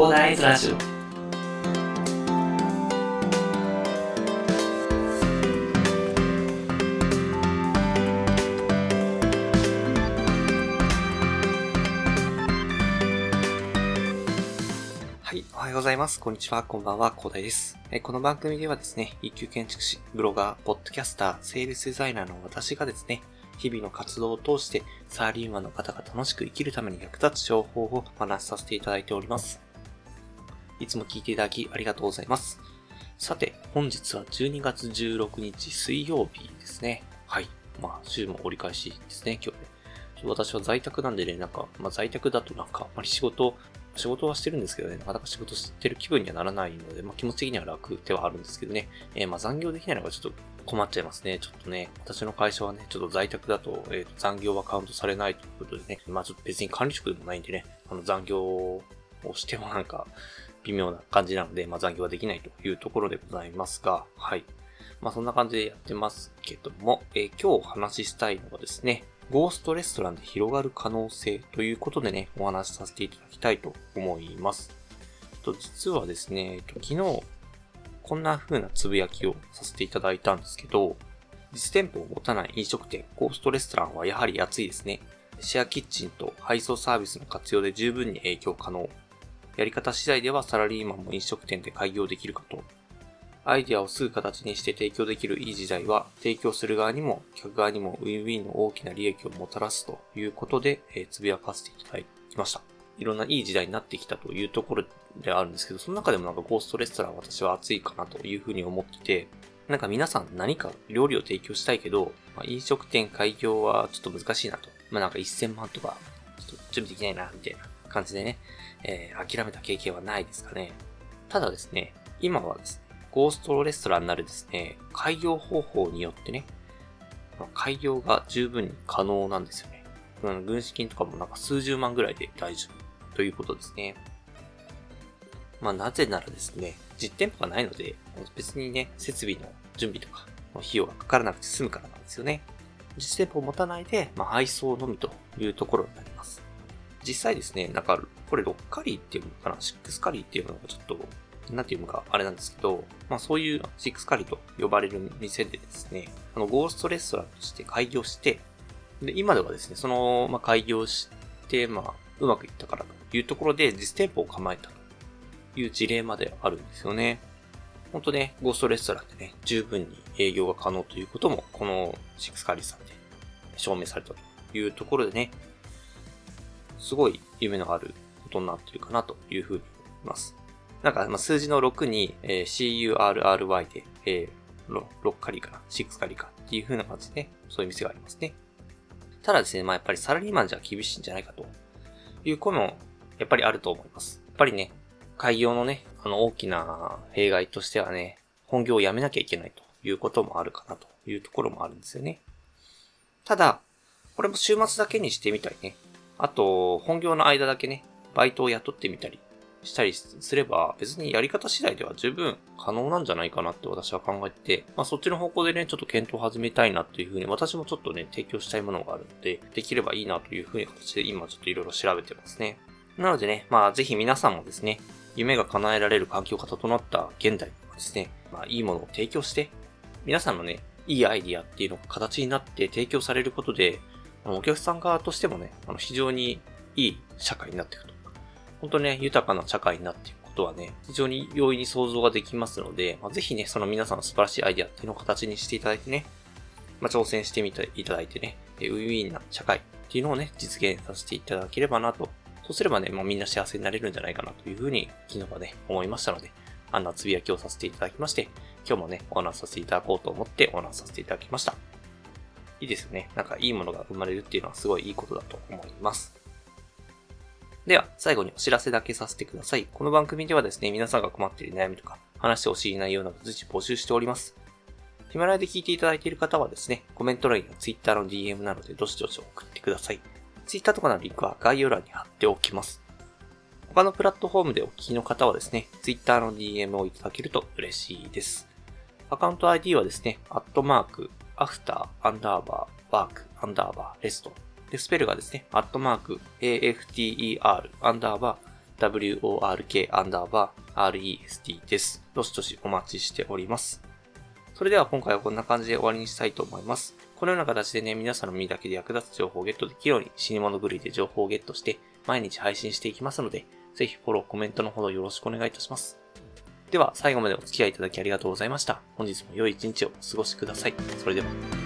コーダーイズラジオはい、おはようございます。こんにちは、こんばんは、広大です。えこの番組ではですね、一級建築士、ブロガー、ポッドキャスター、セールスデザイナーの私がですね、日々の活動を通して、サラリーマンの方が楽しく生きるために役立つ情報をお話しさせていただいております。いつも聞いていただきありがとうございます。さて、本日は12月16日水曜日ですね。はい。まあ、週も折り返しですね、今日ね。ちょ私は在宅なんでね、なんか、まあ在宅だとなんか、あまり仕事、仕事はしてるんですけどね、なかなか仕事してる気分にはならないので、まあ気持ち的には楽ではあるんですけどね、えーまあ残業できないのがちょっと困っちゃいますね。ちょっとね、私の会社はね、ちょっと在宅だと、えーと残業はカウントされないということでね、まあちょっと別に管理職でもないんでね、あの残業をしてもなんか、微妙な感じなので、まあ残業はできないというところでございますが、はい。まあそんな感じでやってますけども、えー今日お話ししたいのはですね、ゴーストレストランで広がる可能性ということでね、お話しさせていただきたいと思います。と実はですね、えっと昨日、こんな風なつぶやきをさせていただいたんですけど、実店舗を持たない飲食店、ゴーストレストランはやはり安いですね。シェアキッチンと配送サービスの活用で十分に影響可能。やり方次第ではサラリーマンも飲食店で開業できるかと。アイデアをすぐ形にして提供できるいい時代は、提供する側にも客側にもウィンウィンの大きな利益をもたらすということで、えーつぶやかせていただきました。いろんないい時代になってきたというところであるんですけど、その中でもなんかゴーストレストラン私は熱いかなというふうに思ってて、なんか皆さん何か料理を提供したいけど、まあ、飲食店開業はちょっと難しいなと。まあなんか1000万とか、ちょっと準備できないな、みたいな感じでね、えー諦めた経験はないですかね。ただですね、今はですね、ゴーストレストランなるですね、開業方法によってね、開業が十分に可能なんですよね。うん、軍資金とかもなんか数十万ぐらいで大丈夫ということですね。まあなぜならですね、実店舗がないので、別にね、設備の準備とかの費用がかからなくて済むからなんですよね。実店舗を持たないで、まあ配送のみというところになります。実際ですね、なんか、これ6カリーっていうのかな ?6 カリーっていうのがちょっと、なんていうのかあれなんですけど、まあそういう6カリーと呼ばれる店でですね、あの、ゴーストレストランとして開業して、で、今ではですね、その、まあ開業して、まあ、うまくいったからというところで実店舗を構えたという事例まであるんですよね。本当ね、ゴーストレストランでね、十分に営業が可能ということも、この6カリーさんで証明されたというところでね、すごい夢のあることになってるかなというふうに思います。なんか、まあ、数字の6に、えー CURRY で、えー、6, カリかな ?6 カリかっていう風な感じで、そういう店がありますね。ただですね、まあやっぱりサラリーマンじゃ厳しいんじゃないかという声もやっぱりあると思います。やっぱりね、開業のね、あの大きな弊害としてはね、本業を辞めなきゃいけないということもあるかなというところもあるんですよね。ただ、これも週末だけにしてみたりね。あと、本業の間だけね、バイトを雇ってみたりしたりすれば、別にやり方次第では十分可能なんじゃないかなって私は考えて、まあそっちの方向でね、ちょっと検討を始めたいなっていうふうに、私もちょっとね、提供したいものがあるので、できればいいなというふうに形で今ちょっといろいろ調べてますね。なのでね、まあぜひ皆さんもですね、夢が叶えられる環境が整った現代ですね、まあいいものを提供して、皆さんのね、いいアイディアっていうのが形になって提供されることで、お客さん側としてもね、あの非常にいい社会になっていくと。本当ね、豊かな社会になっていくことはね、非常に容易に想像ができますので、まあ、ぜひね、その皆さんの素晴らしいアイデアっていうのを形にしていただいてね、まあ、挑戦してみていただいてね、ウィンウィンな社会っていうのをね、実現させていただければなと。そうすればね、まあ、みんな幸せになれるんじゃないかなというふうに、昨日はね、思いましたので、あんなつぶやきをさせていただきまして、今日もね、お話しさせていただこうと思ってお話しさせていただきました。いいですよね。なんかいいものが生まれるっていうのはすごいいいことだと思います。では、最後にお知らせだけさせてください。この番組ではですね、皆さんが困っている悩みとか、話してほしい内容など随時募集しております。ヒマラヤで聞いていただいている方はですね、コメント欄や Twitter の DM などでどしどし送ってください。Twitter とかのリンクは概要欄に貼っておきます。他のプラットフォームでお聞きの方はですね、Twitter の DM をいただけると嬉しいです。アカウント ID はですね、アットマーク、アフター、アンダーバー、ワーク、アンダーバー、レスト。で、スペルがですね、アットマーク、AFTER、アンダーバー work アンダーバー rest です。どしどしお待ちしております。それでは今回はこんな感じで終わりにしたいと思います。このような形でね、皆さんの身だけで役立つ情報をゲットできるように死に物狂いで情報をゲットして毎日配信していきますので、ぜひフォロー、コメントのほどよろしくお願いいたします。では最後までお付き合いいただきありがとうございました。本日も良い一日をお過ごしください。それでは。